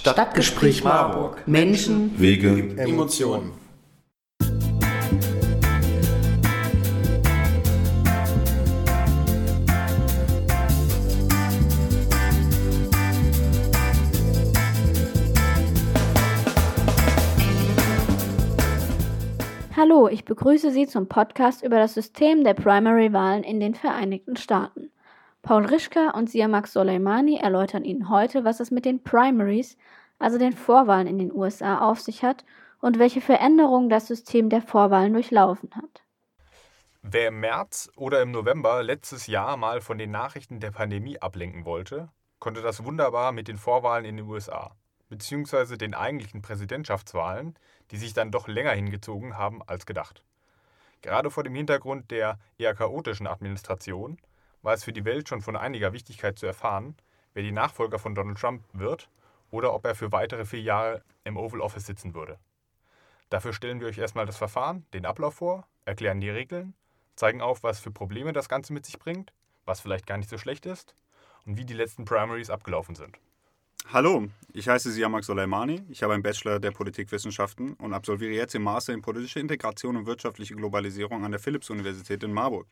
Stadtgespräch Marburg. Menschen, Wege, Emotionen. Hallo, ich begrüße Sie zum Podcast über das System der Primary-Wahlen in den Vereinigten Staaten. Paul Rischka und Siamak Soleimani erläutern Ihnen heute, was es mit den Primaries, also den Vorwahlen in den USA, auf sich hat und welche Veränderungen das System der Vorwahlen durchlaufen hat. Wer im März oder im November letztes Jahr mal von den Nachrichten der Pandemie ablenken wollte, konnte das wunderbar mit den Vorwahlen in den USA, beziehungsweise den eigentlichen Präsidentschaftswahlen, die sich dann doch länger hingezogen haben als gedacht. Gerade vor dem Hintergrund der eher chaotischen Administration war es für die Welt schon von einiger Wichtigkeit zu erfahren, wer die Nachfolger von Donald Trump wird oder ob er für weitere vier Jahre im Oval Office sitzen würde. Dafür stellen wir euch erstmal das Verfahren, den Ablauf vor, erklären die Regeln, zeigen auf, was für Probleme das Ganze mit sich bringt, was vielleicht gar nicht so schlecht ist und wie die letzten Primaries abgelaufen sind. Hallo, ich heiße Siamak Soleimani. Ich habe einen Bachelor der Politikwissenschaften und absolviere jetzt den Master in politische Integration und wirtschaftliche Globalisierung an der Philipps-Universität in Marburg.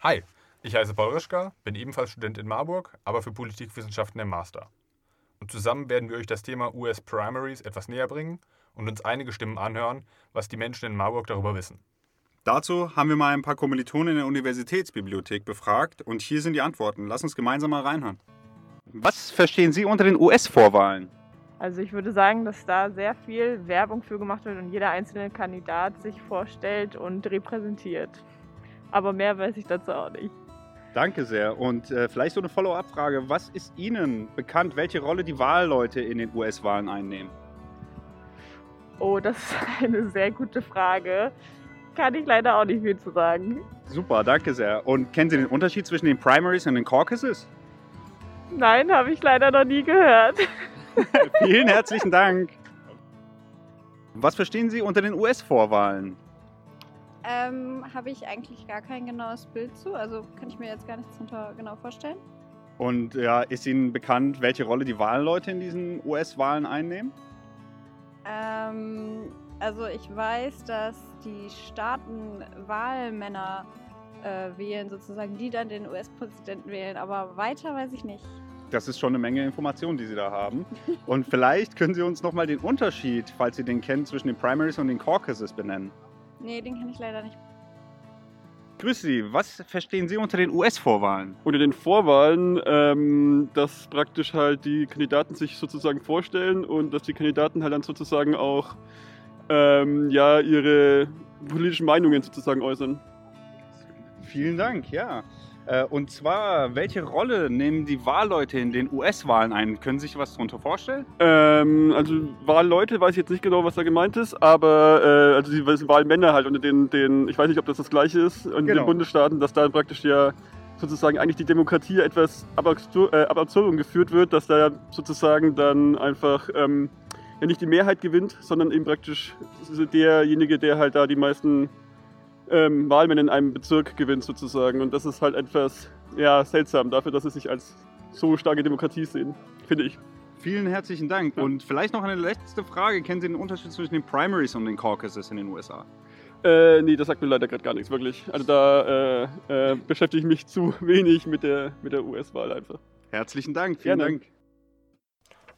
Hi, ich heiße Paul Rischka, bin ebenfalls Student in Marburg, aber für Politikwissenschaften im Master. Und zusammen werden wir euch das Thema US Primaries etwas näher bringen und uns einige Stimmen anhören, was die Menschen in Marburg darüber wissen. Dazu haben wir mal ein paar Kommilitonen in der Universitätsbibliothek befragt und hier sind die Antworten. Lass uns gemeinsam mal reinhören. Was verstehen Sie unter den US-Vorwahlen? Also ich würde sagen, dass da sehr viel Werbung für gemacht wird und jeder einzelne Kandidat sich vorstellt und repräsentiert. Aber mehr weiß ich dazu auch nicht. Danke sehr. Und äh, vielleicht so eine Follow-up-Frage. Was ist Ihnen bekannt, welche Rolle die Wahlleute in den US-Wahlen einnehmen? Oh, das ist eine sehr gute Frage. Kann ich leider auch nicht viel zu sagen. Super, danke sehr. Und kennen Sie den Unterschied zwischen den Primaries und den Caucuses? Nein, habe ich leider noch nie gehört. Vielen herzlichen Dank. Was verstehen Sie unter den US-Vorwahlen? Ähm, habe ich eigentlich gar kein genaues Bild zu. Also kann ich mir jetzt gar nichts darunter genau vorstellen. Und ja, ist Ihnen bekannt, welche Rolle die Wahlleute in diesen US-Wahlen einnehmen? Ähm, also ich weiß, dass die Staaten Wahlmänner äh, wählen, sozusagen, die dann den US-Präsidenten wählen. Aber weiter weiß ich nicht. Das ist schon eine Menge Informationen, die Sie da haben. Und vielleicht können Sie uns nochmal den Unterschied, falls Sie den kennen, zwischen den Primaries und den Caucuses benennen. Nee, den kenne ich leider nicht. Grüß Sie, was verstehen Sie unter den US-Vorwahlen? Unter den Vorwahlen, ähm, dass praktisch halt die Kandidaten sich sozusagen vorstellen und dass die Kandidaten halt dann sozusagen auch ähm, ja, ihre politischen Meinungen sozusagen äußern. Vielen Dank, ja. Äh, Und zwar, welche Rolle nehmen die Wahlleute in den US-Wahlen ein? Können Sie sich was darunter vorstellen? Ähm, also Wahlleute, weiß ich jetzt nicht genau, was da gemeint ist, aber äh, also die sind Wahlmänner halt unter den, den, ich weiß nicht, ob das das gleiche ist, in Genau. den Bundesstaaten, dass da praktisch ja sozusagen eigentlich die Demokratie etwas ab äh, ab absurdum geführt wird, dass da sozusagen dann einfach ähm, ja nicht die Mehrheit gewinnt, sondern eben praktisch derjenige, der halt da die meisten ähm, Wahlmänner in einem Bezirk gewinnt sozusagen. Und das ist halt etwas ja, seltsam dafür, dass sie sich als so starke Demokratie sehen, finde ich. Vielen herzlichen Dank. Ja. Und vielleicht noch eine letzte Frage. Kennen Sie den Unterschied zwischen den Primaries und den Caucuses in den USA? Äh, nee, das sagt mir leider gerade gar nichts, wirklich. Also da äh, äh, beschäftige ich mich zu wenig mit der, mit der US-Wahl einfach. Herzlichen Dank. Vielen Gerne. Dank.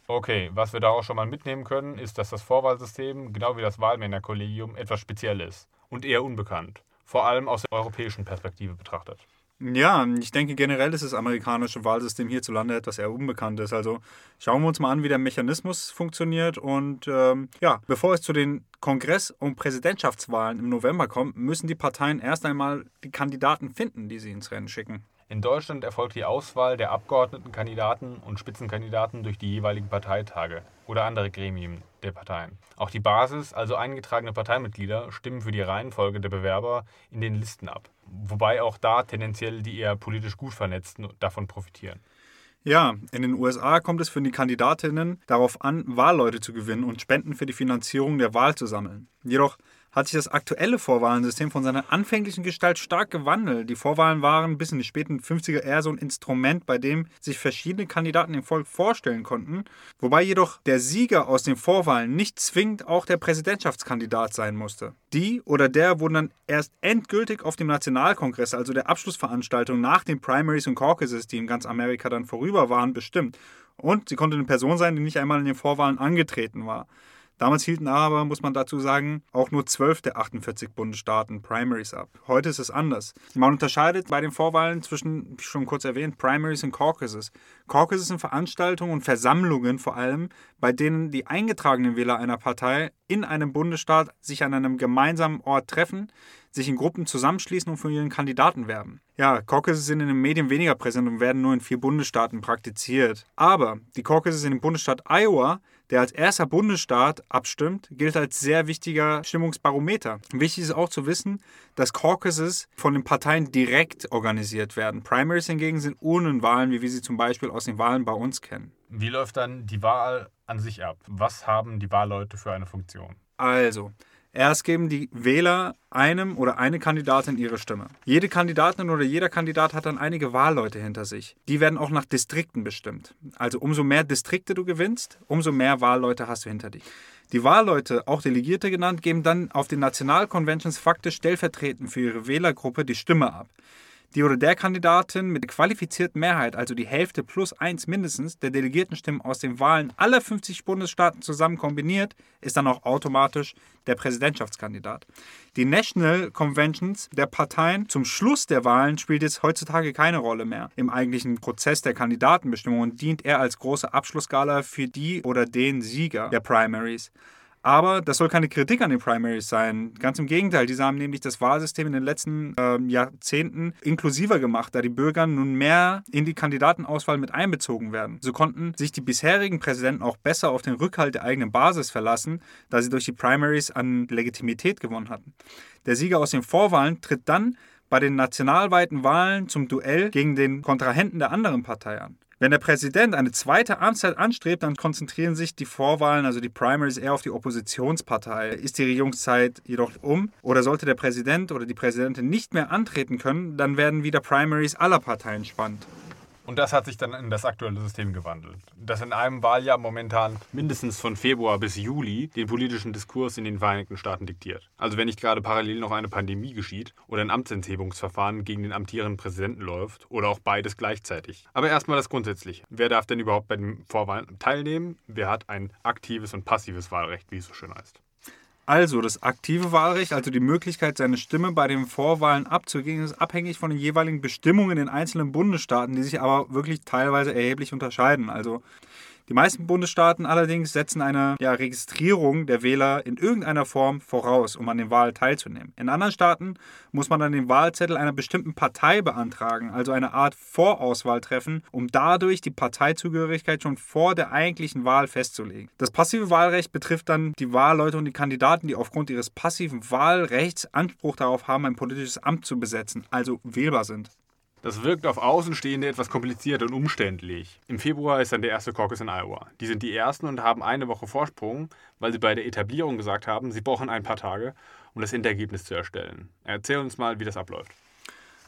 Okay, was wir daraus schon mal mitnehmen können, ist, dass das Vorwahlsystem, genau wie das Wahlmännerkollegium, etwas speziell ist und eher unbekannt, vor allem aus der europäischen Perspektive betrachtet. Ja, ich denke generell ist das amerikanische Wahlsystem hierzulande etwas eher Unbekanntes. Also schauen wir uns mal an, wie der Mechanismus funktioniert. Und ähm, ja, bevor es zu den Kongress- und Präsidentschaftswahlen im November kommt, müssen die Parteien erst einmal die Kandidaten finden, die sie ins Rennen schicken. In Deutschland erfolgt die Auswahl der Abgeordnetenkandidaten und Spitzenkandidaten durch die jeweiligen Parteitage oder andere Gremien der Parteien. Auch die Basis, also eingetragene Parteimitglieder, stimmen für die Reihenfolge der Bewerber in den Listen ab. Wobei auch da tendenziell die eher politisch gut Vernetzten davon profitieren. Ja, in den USA kommt es für die Kandidatinnen darauf an, Wahlleute zu gewinnen und Spenden für die Finanzierung der Wahl zu sammeln. Jedoch hat sich das aktuelle Vorwahlensystem von seiner anfänglichen Gestalt stark gewandelt. Die Vorwahlen waren bis in die späten 50er eher so ein Instrument, bei dem sich verschiedene Kandidaten dem Volk vorstellen konnten, wobei jedoch der Sieger aus den Vorwahlen nicht zwingend auch der Präsidentschaftskandidat sein musste. Die oder der wurden dann erst endgültig auf dem Nationalkongress, also der Abschlussveranstaltung nach den Primaries und Caucuses, die in ganz Amerika dann vorüber waren, bestimmt. Und sie konnte eine Person sein, die nicht einmal in den Vorwahlen angetreten war. Damals hielten aber, muss man dazu sagen, auch nur 12 der 48 Bundesstaaten Primaries ab. Heute ist es anders. Man unterscheidet bei den Vorwahlen zwischen, wie schon kurz erwähnt, Primaries und Caucuses. Caucuses sind Veranstaltungen und Versammlungen vor allem, bei denen die eingetragenen Wähler einer Partei in einem Bundesstaat sich an einem gemeinsamen Ort treffen, sich in Gruppen zusammenschließen und für ihren Kandidaten werben. Ja, Caucuses sind in den Medien weniger präsent und werden nur in vier Bundesstaaten praktiziert. Aber die Caucuses in dem Bundesstaat Iowa der als erster Bundesstaat abstimmt, gilt als sehr wichtiger Stimmungsbarometer. Wichtig ist auch zu wissen, dass Caucuses von den Parteien direkt organisiert werden. Primaries hingegen sind Urnenwahlen, wie wir sie zum Beispiel aus den Wahlen bei uns kennen. Wie läuft dann die Wahl an sich ab? Was haben die Wahlleute für eine Funktion? Also, Erst geben die Wähler einem oder eine Kandidatin ihre Stimme. Jede Kandidatin oder jeder Kandidat hat dann einige Wahlleute hinter sich. Die werden auch nach Distrikten bestimmt. Also umso mehr Distrikte du gewinnst, umso mehr Wahlleute hast du hinter dich. Die Wahlleute, auch Delegierte genannt, geben dann auf den Nationalconventions faktisch stellvertretend für ihre Wählergruppe die Stimme ab. Die oder der Kandidatin mit qualifizierten Mehrheit, also die Hälfte plus eins mindestens der Delegiertenstimmen aus den Wahlen aller 50 Bundesstaaten zusammen kombiniert, ist dann auch automatisch der Präsidentschaftskandidat. Die National Conventions der Parteien zum Schluss der Wahlen spielt jetzt heutzutage keine Rolle mehr. Im eigentlichen Prozess der Kandidatenbestimmung und dient er als große Abschlussskala für die oder den Sieger der Primaries. Aber das soll keine Kritik an den Primaries sein. Ganz im Gegenteil, diese haben nämlich das Wahlsystem in den letzten äh, Jahrzehnten inklusiver gemacht, da die Bürger nun mehr in die Kandidatenauswahl mit einbezogen werden. So konnten sich die bisherigen Präsidenten auch besser auf den Rückhalt der eigenen Basis verlassen, da sie durch die Primaries an Legitimität gewonnen hatten. Der Sieger aus den Vorwahlen tritt dann bei den nationalweiten Wahlen zum Duell gegen den Kontrahenten der anderen Partei an. Wenn der Präsident eine zweite Amtszeit anstrebt, dann konzentrieren sich die Vorwahlen, also die Primaries, eher auf die Oppositionspartei. Ist die Regierungszeit jedoch um oder sollte der Präsident oder die Präsidentin nicht mehr antreten können, dann werden wieder Primaries aller Parteien spannend. Und das hat sich dann in das aktuelle System gewandelt. Das in einem Wahljahr momentan mindestens von Februar bis Juli den politischen Diskurs in den Vereinigten Staaten diktiert. Also wenn nicht gerade parallel noch eine Pandemie geschieht oder ein Amtsenthebungsverfahren gegen den amtierenden Präsidenten läuft oder auch beides gleichzeitig. Aber erstmal das Grundsätzliche. Wer darf denn überhaupt bei den Vorwahlen teilnehmen? Wer hat ein aktives und passives Wahlrecht, wie es so schön heißt? Also, das aktive Wahlrecht, also die Möglichkeit, seine Stimme bei den Vorwahlen abzugeben, ist abhängig von den jeweiligen Bestimmungen in den einzelnen Bundesstaaten, die sich aber wirklich teilweise erheblich unterscheiden. Also, die meisten Bundesstaaten allerdings setzen eine ja, Registrierung der Wähler in irgendeiner Form voraus, um an den Wahlen teilzunehmen. In anderen Staaten muss man dann den Wahlzettel einer bestimmten Partei beantragen, also eine Art Vorauswahl treffen, um dadurch die Parteizugehörigkeit schon vor der eigentlichen Wahl festzulegen. Das passive Wahlrecht betrifft dann die Wahlleute und die Kandidaten, die aufgrund ihres passiven Wahlrechts Anspruch darauf haben, ein politisches Amt zu besetzen, also wählbar sind. Das wirkt auf Außenstehende etwas kompliziert und umständlich. Im Februar ist dann der erste Caucus in Iowa. Die sind die ersten und haben eine Woche Vorsprung, weil sie bei der Etablierung gesagt haben, sie brauchen ein paar Tage, um das Endergebnis zu erstellen. Erzähl uns mal, wie das abläuft.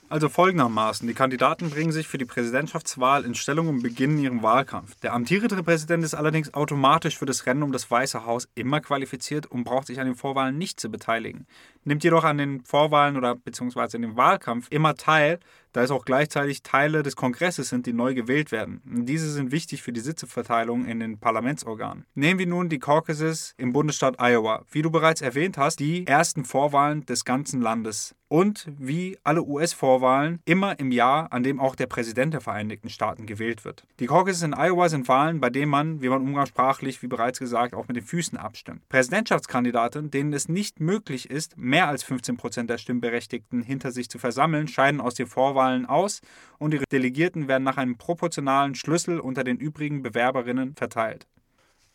Also folgendermaßen, die Kandidaten bringen sich für die Präsidentschaftswahl in Stellung und beginnen ihren Wahlkampf. Der amtierende Präsident ist allerdings automatisch für das Rennen um das Weiße Haus immer qualifiziert und braucht sich an den Vorwahlen nicht zu beteiligen. Nimmt jedoch an den Vorwahlen oder beziehungsweise in dem Wahlkampf immer teil, da es auch gleichzeitig Teile des Kongresses sind, die neu gewählt werden. Und diese sind wichtig für die Sitzeverteilung in den Parlamentsorganen. Nehmen wir nun die Caucuses im Bundesstaat Iowa. Wie du bereits erwähnt hast, die ersten Vorwahlen des ganzen Landes. Und wie alle US-Vorwahlen immer im Jahr, an dem auch der Präsident der Vereinigten Staaten gewählt wird. Die Caucuses in Iowa sind Wahlen, bei denen man, wie man umgangssprachlich, wie bereits gesagt, auch mit den Füßen abstimmt. Präsidentschaftskandidaten, denen es nicht möglich ist, mehr als 15 Prozent der Stimmberechtigten hinter sich zu versammeln, scheiden aus den Vorwahlen Wahlen aus und ihre Delegierten werden nach einem proportionalen Schlüssel unter den übrigen Bewerberinnen verteilt.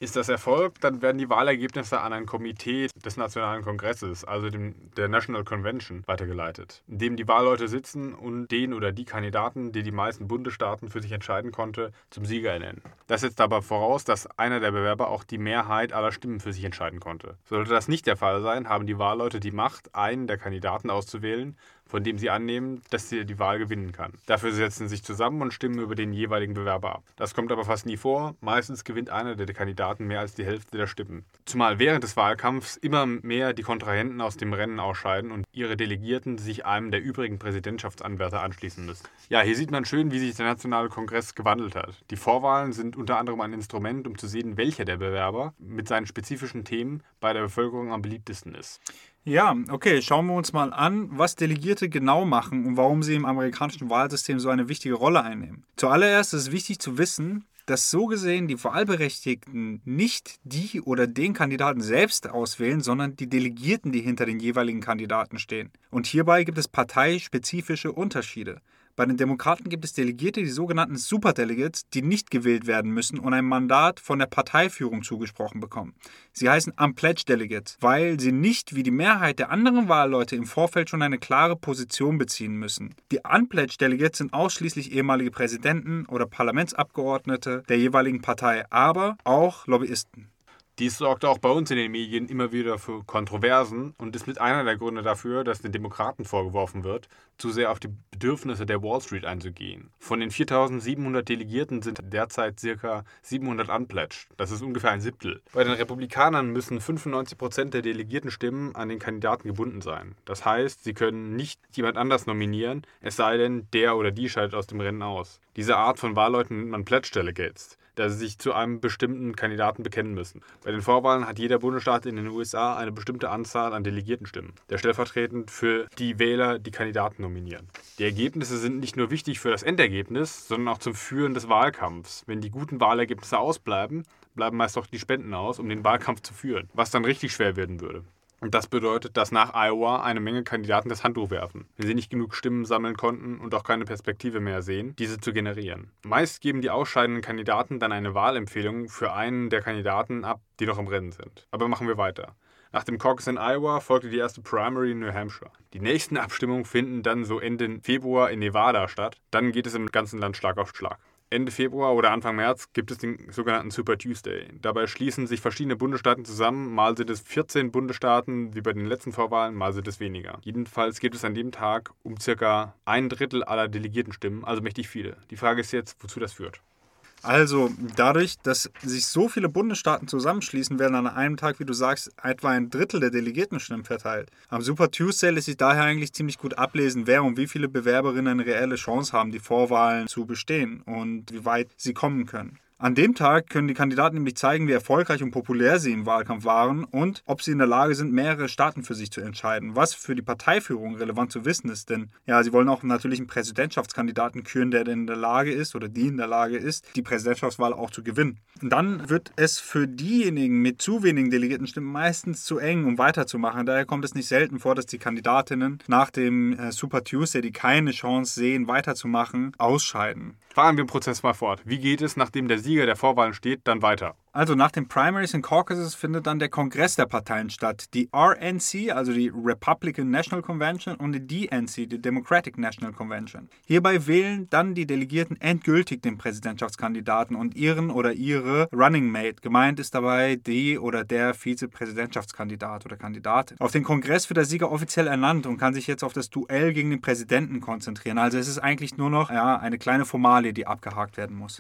Ist das Erfolg, dann werden die Wahlergebnisse an ein Komitee des Nationalen Kongresses, also dem, der National Convention, weitergeleitet, in dem die Wahlleute sitzen und den oder die Kandidaten, die die meisten Bundesstaaten für sich entscheiden konnte, zum Sieger ernennen. Das setzt aber voraus, dass einer der Bewerber auch die Mehrheit aller Stimmen für sich entscheiden konnte. Sollte das nicht der Fall sein, haben die Wahlleute die Macht, einen der Kandidaten auszuwählen, von dem sie annehmen, dass sie die Wahl gewinnen kann. Dafür setzen sie sich zusammen und stimmen über den jeweiligen Bewerber ab. Das kommt aber fast nie vor. Meistens gewinnt einer der Kandidaten mehr als die Hälfte der Stimmen. Zumal während des Wahlkampfs immer mehr die Kontrahenten aus dem Rennen ausscheiden und ihre Delegierten sich einem der übrigen Präsidentschaftsanwärter anschließen müssen. Ja, hier sieht man schön, wie sich der Nationale Kongress gewandelt hat. Die Vorwahlen sind unter anderem ein Instrument, um zu sehen, welcher der Bewerber mit seinen spezifischen Themen bei der Bevölkerung am beliebtesten ist. Ja, okay, schauen wir uns mal an, was Delegierte genau machen und warum sie im amerikanischen Wahlsystem so eine wichtige Rolle einnehmen. Zuallererst ist es wichtig zu wissen, dass so gesehen die Wahlberechtigten nicht die oder den Kandidaten selbst auswählen, sondern die Delegierten, die hinter den jeweiligen Kandidaten stehen. Und hierbei gibt es parteispezifische Unterschiede. Bei den Demokraten gibt es Delegierte, die sogenannten Superdelegates, die nicht gewählt werden müssen und ein Mandat von der Parteiführung zugesprochen bekommen. Sie heißen Unpledged Delegates, weil sie nicht wie die Mehrheit der anderen Wahlleute im Vorfeld schon eine klare Position beziehen müssen. Die Unpledged Delegates sind ausschließlich ehemalige Präsidenten oder Parlamentsabgeordnete der jeweiligen Partei, aber auch Lobbyisten. Dies sorgte auch bei uns in den Medien immer wieder für Kontroversen und ist mit einer der Gründe dafür, dass den Demokraten vorgeworfen wird, zu sehr auf die Bedürfnisse der Wall Street einzugehen. Von den 4700 Delegierten sind derzeit ca. 700 unpledged. Das ist ungefähr ein Siebtel. Bei den Republikanern müssen 95 Prozent der Delegiertenstimmen an den Kandidaten gebunden sein. Das heißt, sie können nicht jemand anders nominieren, es sei denn, der oder die scheidet aus dem Rennen aus. Diese Art von Wahlleuten nennt man Pledge Delegates da sie sich zu einem bestimmten Kandidaten bekennen müssen. Bei den Vorwahlen hat jeder Bundesstaat in den USA eine bestimmte Anzahl an Delegiertenstimmen, der stellvertretend für die Wähler die Kandidaten nominieren. Die Ergebnisse sind nicht nur wichtig für das Endergebnis, sondern auch zum Führen des Wahlkampfs. Wenn die guten Wahlergebnisse ausbleiben, bleiben meist auch die Spenden aus, um den Wahlkampf zu führen, was dann richtig schwer werden würde. Und das bedeutet, dass nach Iowa eine Menge Kandidaten das Handtuch werfen, wenn sie nicht genug Stimmen sammeln konnten und auch keine Perspektive mehr sehen, diese zu generieren. Meist geben die ausscheidenden Kandidaten dann eine Wahlempfehlung für einen der Kandidaten ab, die noch im Rennen sind. Aber machen wir weiter. Nach dem Caucus in Iowa folgte die erste Primary in New Hampshire. Die nächsten Abstimmungen finden dann so Ende Februar in Nevada statt. Dann geht es im ganzen Land Schlag auf Schlag. Ende Februar oder Anfang März gibt es den sogenannten Super Tuesday. Dabei schließen sich verschiedene Bundesstaaten zusammen. Mal sind es 14 Bundesstaaten, wie bei den letzten Vorwahlen, mal sind es weniger. Jedenfalls geht es an dem Tag um circa ein Drittel aller Delegiertenstimmen, also mächtig viele. Die Frage ist jetzt, wozu das führt. Also dadurch, dass sich so viele Bundesstaaten zusammenschließen, werden an einem Tag, wie du sagst, etwa ein Drittel der Delegiertenstimmen verteilt. Am Super Tuesday lässt sich daher eigentlich ziemlich gut ablesen, wer und wie viele Bewerberinnen eine reelle Chance haben, die Vorwahlen zu bestehen und wie weit sie kommen können. An dem Tag können die Kandidaten nämlich zeigen, wie erfolgreich und populär sie im Wahlkampf waren und ob sie in der Lage sind, mehrere Staaten für sich zu entscheiden, was für die Parteiführung relevant zu wissen ist. Denn ja, sie wollen auch natürlich einen Präsidentschaftskandidaten küren, der in der Lage ist oder die in der Lage ist, die Präsidentschaftswahl auch zu gewinnen. Und dann wird es für diejenigen mit zu wenigen Delegiertenstimmen meistens zu eng, um weiterzumachen. Daher kommt es nicht selten vor, dass die Kandidatinnen nach dem äh, Super Tuesday, die keine Chance sehen, weiterzumachen, ausscheiden. Fahren wir den Prozess mal fort. Wie geht es, nachdem der Sieger der Vorwahlen steht, dann weiter? Also nach den Primaries und Caucuses findet dann der Kongress der Parteien statt. Die RNC, also die Republican National Convention und die DNC, die Democratic National Convention. Hierbei wählen dann die Delegierten endgültig den Präsidentschaftskandidaten und ihren oder ihre Running Mate. Gemeint ist dabei die oder der Vizepräsidentschaftskandidat oder Kandidatin. Auf den Kongress wird der Sieger offiziell ernannt und kann sich jetzt auf das Duell gegen den Präsidenten konzentrieren. Also es ist eigentlich nur noch ja, eine kleine Formalie, die abgehakt werden muss.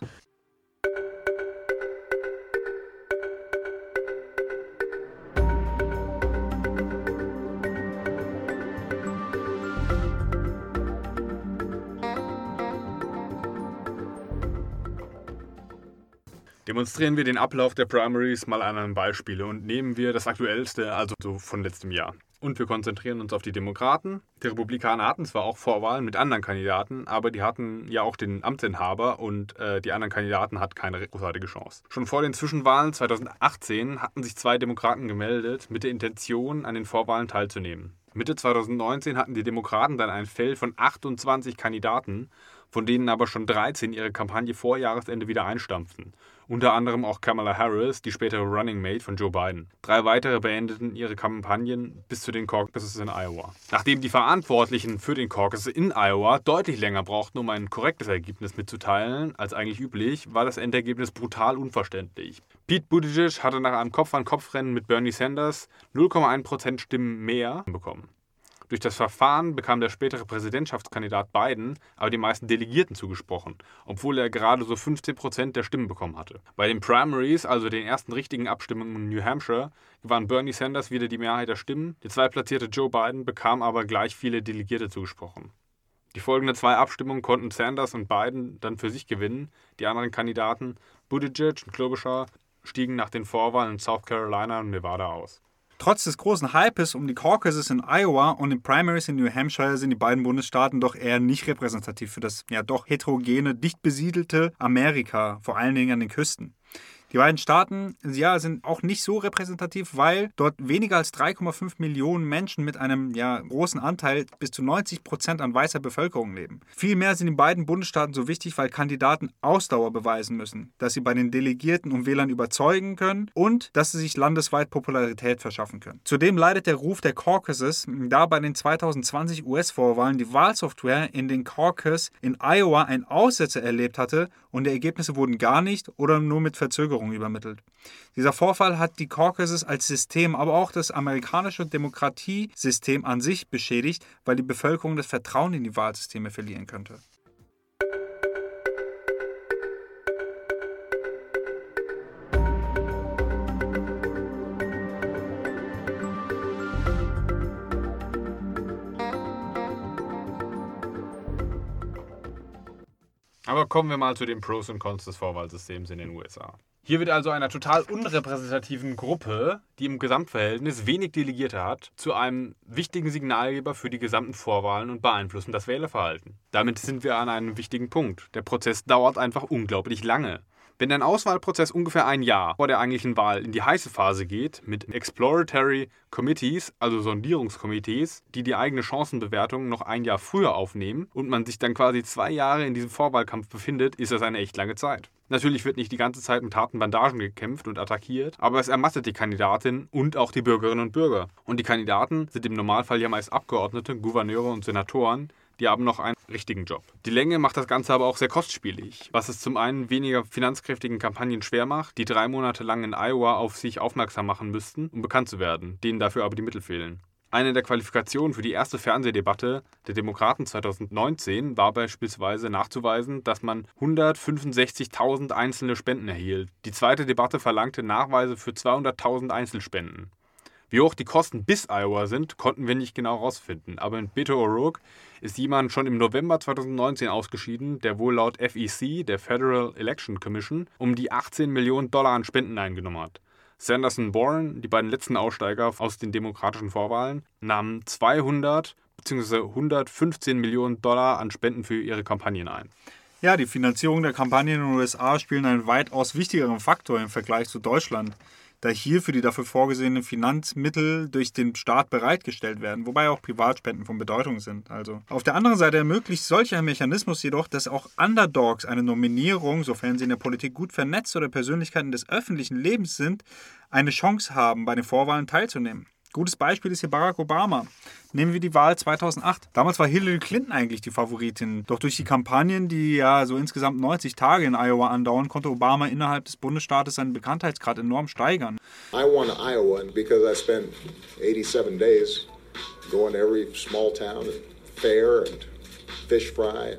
Demonstrieren wir den Ablauf der Primaries mal an einem Beispiel und nehmen wir das aktuellste, also so von letztem Jahr. Und wir konzentrieren uns auf die Demokraten. Die Republikaner hatten zwar auch Vorwahlen mit anderen Kandidaten, aber die hatten ja auch den Amtsinhaber und äh, die anderen Kandidaten hatten keine großartige Chance. Schon vor den Zwischenwahlen 2018 hatten sich zwei Demokraten gemeldet mit der Intention, an den Vorwahlen teilzunehmen. Mitte 2019 hatten die Demokraten dann ein Feld von 28 Kandidaten, von denen aber schon 13 ihre Kampagne vor Jahresende wieder einstampften unter anderem auch Kamala Harris, die spätere Running Mate von Joe Biden. Drei weitere beendeten ihre Kampagnen bis zu den Caucuses in Iowa. Nachdem die Verantwortlichen für den Caucus in Iowa deutlich länger brauchten, um ein korrektes Ergebnis mitzuteilen als eigentlich üblich, war das Endergebnis brutal unverständlich. Pete Buttigieg hatte nach einem Kopf-an-Kopf-Rennen mit Bernie Sanders 0,1% Stimmen mehr bekommen. Durch das Verfahren bekam der spätere Präsidentschaftskandidat Biden aber die meisten Delegierten zugesprochen, obwohl er gerade so 15 Prozent der Stimmen bekommen hatte. Bei den Primaries, also den ersten richtigen Abstimmungen in New Hampshire, gewann Bernie Sanders wieder die Mehrheit der Stimmen. Der zweitplatzierte Joe Biden bekam aber gleich viele Delegierte zugesprochen. Die folgenden zwei Abstimmungen konnten Sanders und Biden dann für sich gewinnen. Die anderen Kandidaten, Buttigieg und Klobuchar, stiegen nach den Vorwahlen in South Carolina und Nevada aus. Trotz des großen Hypes um die Caucuses in Iowa und den Primaries in New Hampshire sind die beiden Bundesstaaten doch eher nicht repräsentativ für das ja doch heterogene, dicht besiedelte Amerika, vor allen Dingen an den Küsten. Die beiden Staaten ja, sind auch nicht so repräsentativ, weil dort weniger als 3,5 Millionen Menschen mit einem ja, großen Anteil bis zu 90 Prozent an weißer Bevölkerung leben. Vielmehr sind die beiden Bundesstaaten so wichtig, weil Kandidaten Ausdauer beweisen müssen, dass sie bei den Delegierten und Wählern überzeugen können und dass sie sich landesweit Popularität verschaffen können. Zudem leidet der Ruf der Caucuses, da bei den 2020 US-Vorwahlen die Wahlsoftware in den Caucus in Iowa ein Aussetzer erlebt hatte und die Ergebnisse wurden gar nicht oder nur mit Verzögerung übermittelt. Dieser Vorfall hat die Caucasus als System, aber auch das amerikanische Demokratiesystem an sich beschädigt, weil die Bevölkerung das Vertrauen in die Wahlsysteme verlieren könnte. Aber kommen wir mal zu den Pros und Cons des Vorwahlsystems in den USA. Hier wird also einer total unrepräsentativen Gruppe, die im Gesamtverhältnis wenig Delegierte hat, zu einem wichtigen Signalgeber für die gesamten Vorwahlen und beeinflussen das Wählerverhalten. Damit sind wir an einem wichtigen Punkt. Der Prozess dauert einfach unglaublich lange. Wenn ein Auswahlprozess ungefähr ein Jahr vor der eigentlichen Wahl in die heiße Phase geht, mit Exploratory Committees, also Sondierungskomitees, die die eigene Chancenbewertung noch ein Jahr früher aufnehmen und man sich dann quasi zwei Jahre in diesem Vorwahlkampf befindet, ist das eine echt lange Zeit. Natürlich wird nicht die ganze Zeit mit harten Bandagen gekämpft und attackiert, aber es ermattet die Kandidatin und auch die Bürgerinnen und Bürger. Und die Kandidaten sind im Normalfall ja meist Abgeordnete, Gouverneure und Senatoren, die haben noch einen richtigen Job. Die Länge macht das Ganze aber auch sehr kostspielig, was es zum einen weniger finanzkräftigen Kampagnen schwer macht, die drei Monate lang in Iowa auf sich aufmerksam machen müssten, um bekannt zu werden, denen dafür aber die Mittel fehlen. Eine der Qualifikationen für die erste Fernsehdebatte der Demokraten 2019 war beispielsweise nachzuweisen, dass man 165.000 einzelne Spenden erhielt. Die zweite Debatte verlangte Nachweise für 200.000 Einzelspenden. Wie hoch die Kosten bis Iowa sind, konnten wir nicht genau herausfinden, aber in Beto O'Rourke ist jemand schon im November 2019 ausgeschieden, der wohl laut FEC, der Federal Election Commission, um die 18 Millionen Dollar an Spenden eingenommen hat. Sanderson Warren, die beiden letzten Aussteiger aus den demokratischen Vorwahlen, nahmen 200 bzw. 115 Millionen Dollar an Spenden für ihre Kampagnen ein. Ja, die Finanzierung der Kampagnen in den USA spielen einen weitaus wichtigeren Faktor im Vergleich zu Deutschland da hierfür die dafür vorgesehenen Finanzmittel durch den Staat bereitgestellt werden, wobei auch Privatspenden von Bedeutung sind. Also auf der anderen Seite ermöglicht solcher Mechanismus jedoch, dass auch Underdogs eine Nominierung, sofern sie in der Politik gut vernetzt oder Persönlichkeiten des öffentlichen Lebens sind, eine Chance haben, bei den Vorwahlen teilzunehmen. Gutes Beispiel ist hier Barack Obama. Nehmen wir die Wahl 2008. Damals war Hillary Clinton eigentlich die Favoritin. Doch durch die Kampagnen, die ja so insgesamt 90 Tage in Iowa andauern, konnte Obama innerhalb des Bundesstaates seinen Bekanntheitsgrad enorm steigern. I won Iowa because I spent 87 days going to every small town and fair and fish fry.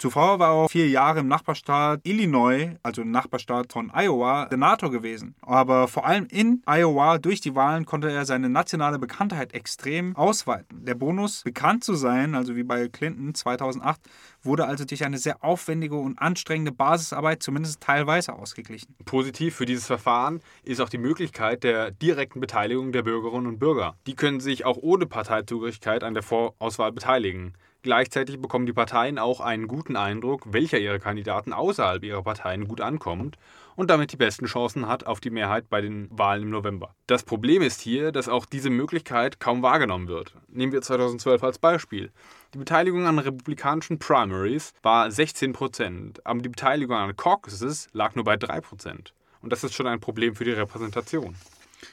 Zuvor war er vier Jahre im Nachbarstaat Illinois, also im Nachbarstaat von Iowa, Senator gewesen. Aber vor allem in Iowa durch die Wahlen konnte er seine nationale Bekanntheit extrem ausweiten. Der Bonus, bekannt zu sein, also wie bei Clinton 2008, wurde also durch eine sehr aufwendige und anstrengende Basisarbeit zumindest teilweise ausgeglichen. Positiv für dieses Verfahren ist auch die Möglichkeit der direkten Beteiligung der Bürgerinnen und Bürger. Die können sich auch ohne Parteizugehörigkeit an der Vorauswahl beteiligen. Gleichzeitig bekommen die Parteien auch einen guten Eindruck, welcher ihrer Kandidaten außerhalb ihrer Parteien gut ankommt und damit die besten Chancen hat auf die Mehrheit bei den Wahlen im November. Das Problem ist hier, dass auch diese Möglichkeit kaum wahrgenommen wird. Nehmen wir 2012 als Beispiel. Die Beteiligung an republikanischen Primaries war 16 Prozent, aber die Beteiligung an Caucuses lag nur bei 3 Prozent. Und das ist schon ein Problem für die Repräsentation.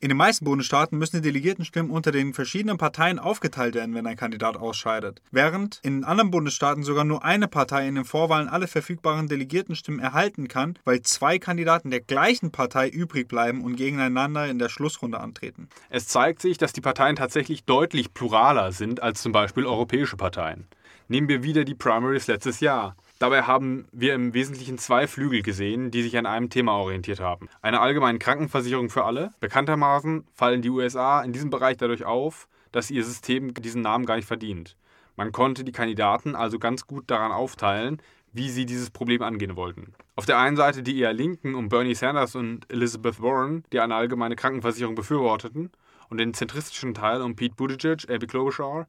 In den meisten Bundesstaaten müssen die Delegiertenstimmen unter den verschiedenen Parteien aufgeteilt werden, wenn ein Kandidat ausscheidet. Während in anderen Bundesstaaten sogar nur eine Partei in den Vorwahlen alle verfügbaren Delegiertenstimmen erhalten kann, weil zwei Kandidaten der gleichen Partei übrig bleiben und gegeneinander in der Schlussrunde antreten. Es zeigt sich, dass die Parteien tatsächlich deutlich pluraler sind als zum Beispiel europäische Parteien. Nehmen wir wieder die Primaries letztes Jahr. Dabei haben wir im Wesentlichen zwei Flügel gesehen, die sich an einem Thema orientiert haben. Eine allgemeine Krankenversicherung für alle. Bekanntermaßen fallen die USA in diesem Bereich dadurch auf, dass ihr System diesen Namen gar nicht verdient. Man konnte die Kandidaten also ganz gut daran aufteilen, wie sie dieses Problem angehen wollten. Auf der einen Seite die eher Linken um Bernie Sanders und Elizabeth Warren, die eine allgemeine Krankenversicherung befürworteten, und den zentristischen Teil um Pete Buttigieg, Abby Klobuchar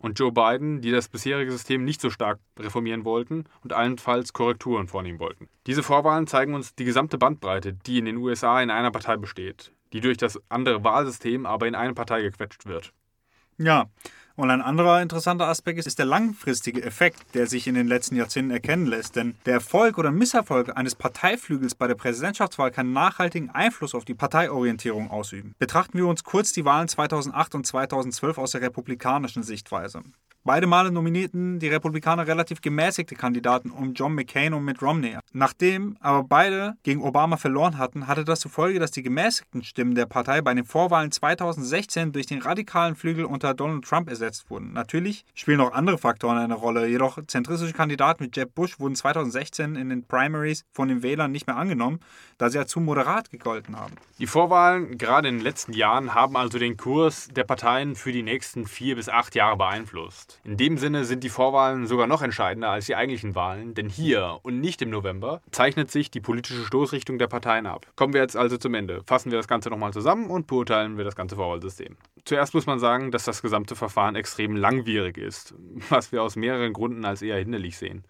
und Joe Biden, die das bisherige System nicht so stark reformieren wollten und allenfalls Korrekturen vornehmen wollten. Diese Vorwahlen zeigen uns die gesamte Bandbreite, die in den USA in einer Partei besteht, die durch das andere Wahlsystem aber in eine Partei gequetscht wird. Ja, und ein anderer interessanter Aspekt ist, ist der langfristige Effekt, der sich in den letzten Jahrzehnten erkennen lässt. Denn der Erfolg oder Misserfolg eines Parteiflügels bei der Präsidentschaftswahl kann nachhaltigen Einfluss auf die Parteiorientierung ausüben. Betrachten wir uns kurz die Wahlen 2008 und 2012 aus der republikanischen Sichtweise. Beide Male nominierten die Republikaner relativ gemäßigte Kandidaten um John McCain und Mitt Romney. Nachdem aber beide gegen Obama verloren hatten, hatte das zur Folge, dass die gemäßigten Stimmen der Partei bei den Vorwahlen 2016 durch den radikalen Flügel unter Donald Trump ersetzt wurden. Natürlich spielen auch andere Faktoren eine Rolle, jedoch zentristische Kandidaten wie Jeb Bush wurden 2016 in den Primaries von den Wählern nicht mehr angenommen, da sie ja zu moderat gegolten haben. Die Vorwahlen gerade in den letzten Jahren haben also den Kurs der Parteien für die nächsten vier bis acht Jahre beeinflusst. In dem Sinne sind die Vorwahlen sogar noch entscheidender als die eigentlichen Wahlen, denn hier und nicht im November zeichnet sich die politische Stoßrichtung der Parteien ab. Kommen wir jetzt also zum Ende. Fassen wir das Ganze nochmal zusammen und beurteilen wir das ganze Vorwahlsystem. Zuerst muss man sagen, dass das gesamte Verfahren extrem langwierig ist, was wir aus mehreren Gründen als eher hinderlich sehen.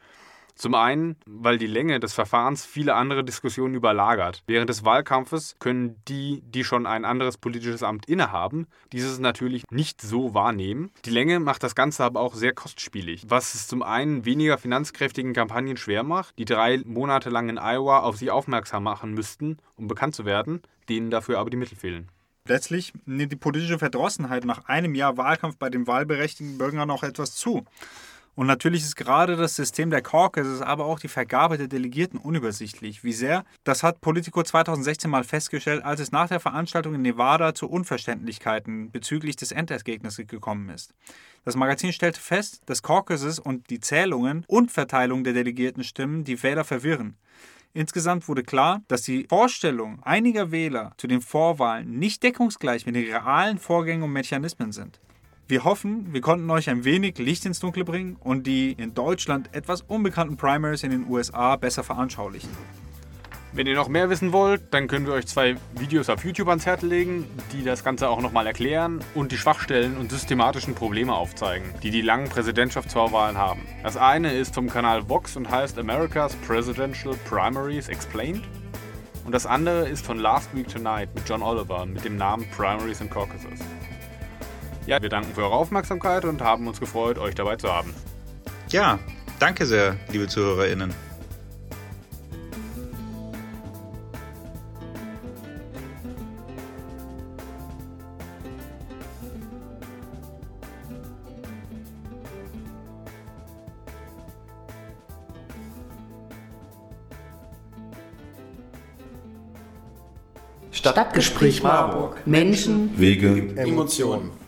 Zum einen, weil die Länge des Verfahrens viele andere Diskussionen überlagert. Während des Wahlkampfes können die, die schon ein anderes politisches Amt innehaben, dieses natürlich nicht so wahrnehmen. Die Länge macht das Ganze aber auch sehr kostspielig, was es zum einen weniger finanzkräftigen Kampagnen schwer macht, die drei Monate lang in Iowa auf sich aufmerksam machen müssten, um bekannt zu werden, denen dafür aber die Mittel fehlen. Letztlich nimmt die politische Verdrossenheit nach einem Jahr Wahlkampf bei den wahlberechtigten Bürgern noch etwas zu. Und natürlich ist gerade das System der Caucuses, aber auch die Vergabe der Delegierten unübersichtlich. Wie sehr? Das hat Politico 2016 mal festgestellt, als es nach der Veranstaltung in Nevada zu Unverständlichkeiten bezüglich des Endergebnisses gekommen ist. Das Magazin stellte fest, dass Caucuses und die Zählungen und Verteilung der Delegiertenstimmen die Wähler verwirren. Insgesamt wurde klar, dass die Vorstellungen einiger Wähler zu den Vorwahlen nicht deckungsgleich mit den realen Vorgängen und Mechanismen sind. Wir hoffen, wir konnten euch ein wenig Licht ins Dunkle bringen und die in Deutschland etwas unbekannten Primaries in den USA besser veranschaulichen. Wenn ihr noch mehr wissen wollt, dann können wir euch zwei Videos auf YouTube ans Herz legen, die das Ganze auch nochmal erklären und die Schwachstellen und systematischen Probleme aufzeigen, die die langen Präsidentschaftsvorwahlen haben. Das eine ist vom Kanal Vox und heißt America's Presidential Primaries Explained. Und das andere ist von Last Week Tonight mit John Oliver mit dem Namen Primaries and Caucuses. Ja, wir danken für eure Aufmerksamkeit und haben uns gefreut, euch dabei zu haben. Ja, danke sehr, liebe ZuhörerInnen. Stadtgespräch Marburg. Menschen, Wege, Emotionen.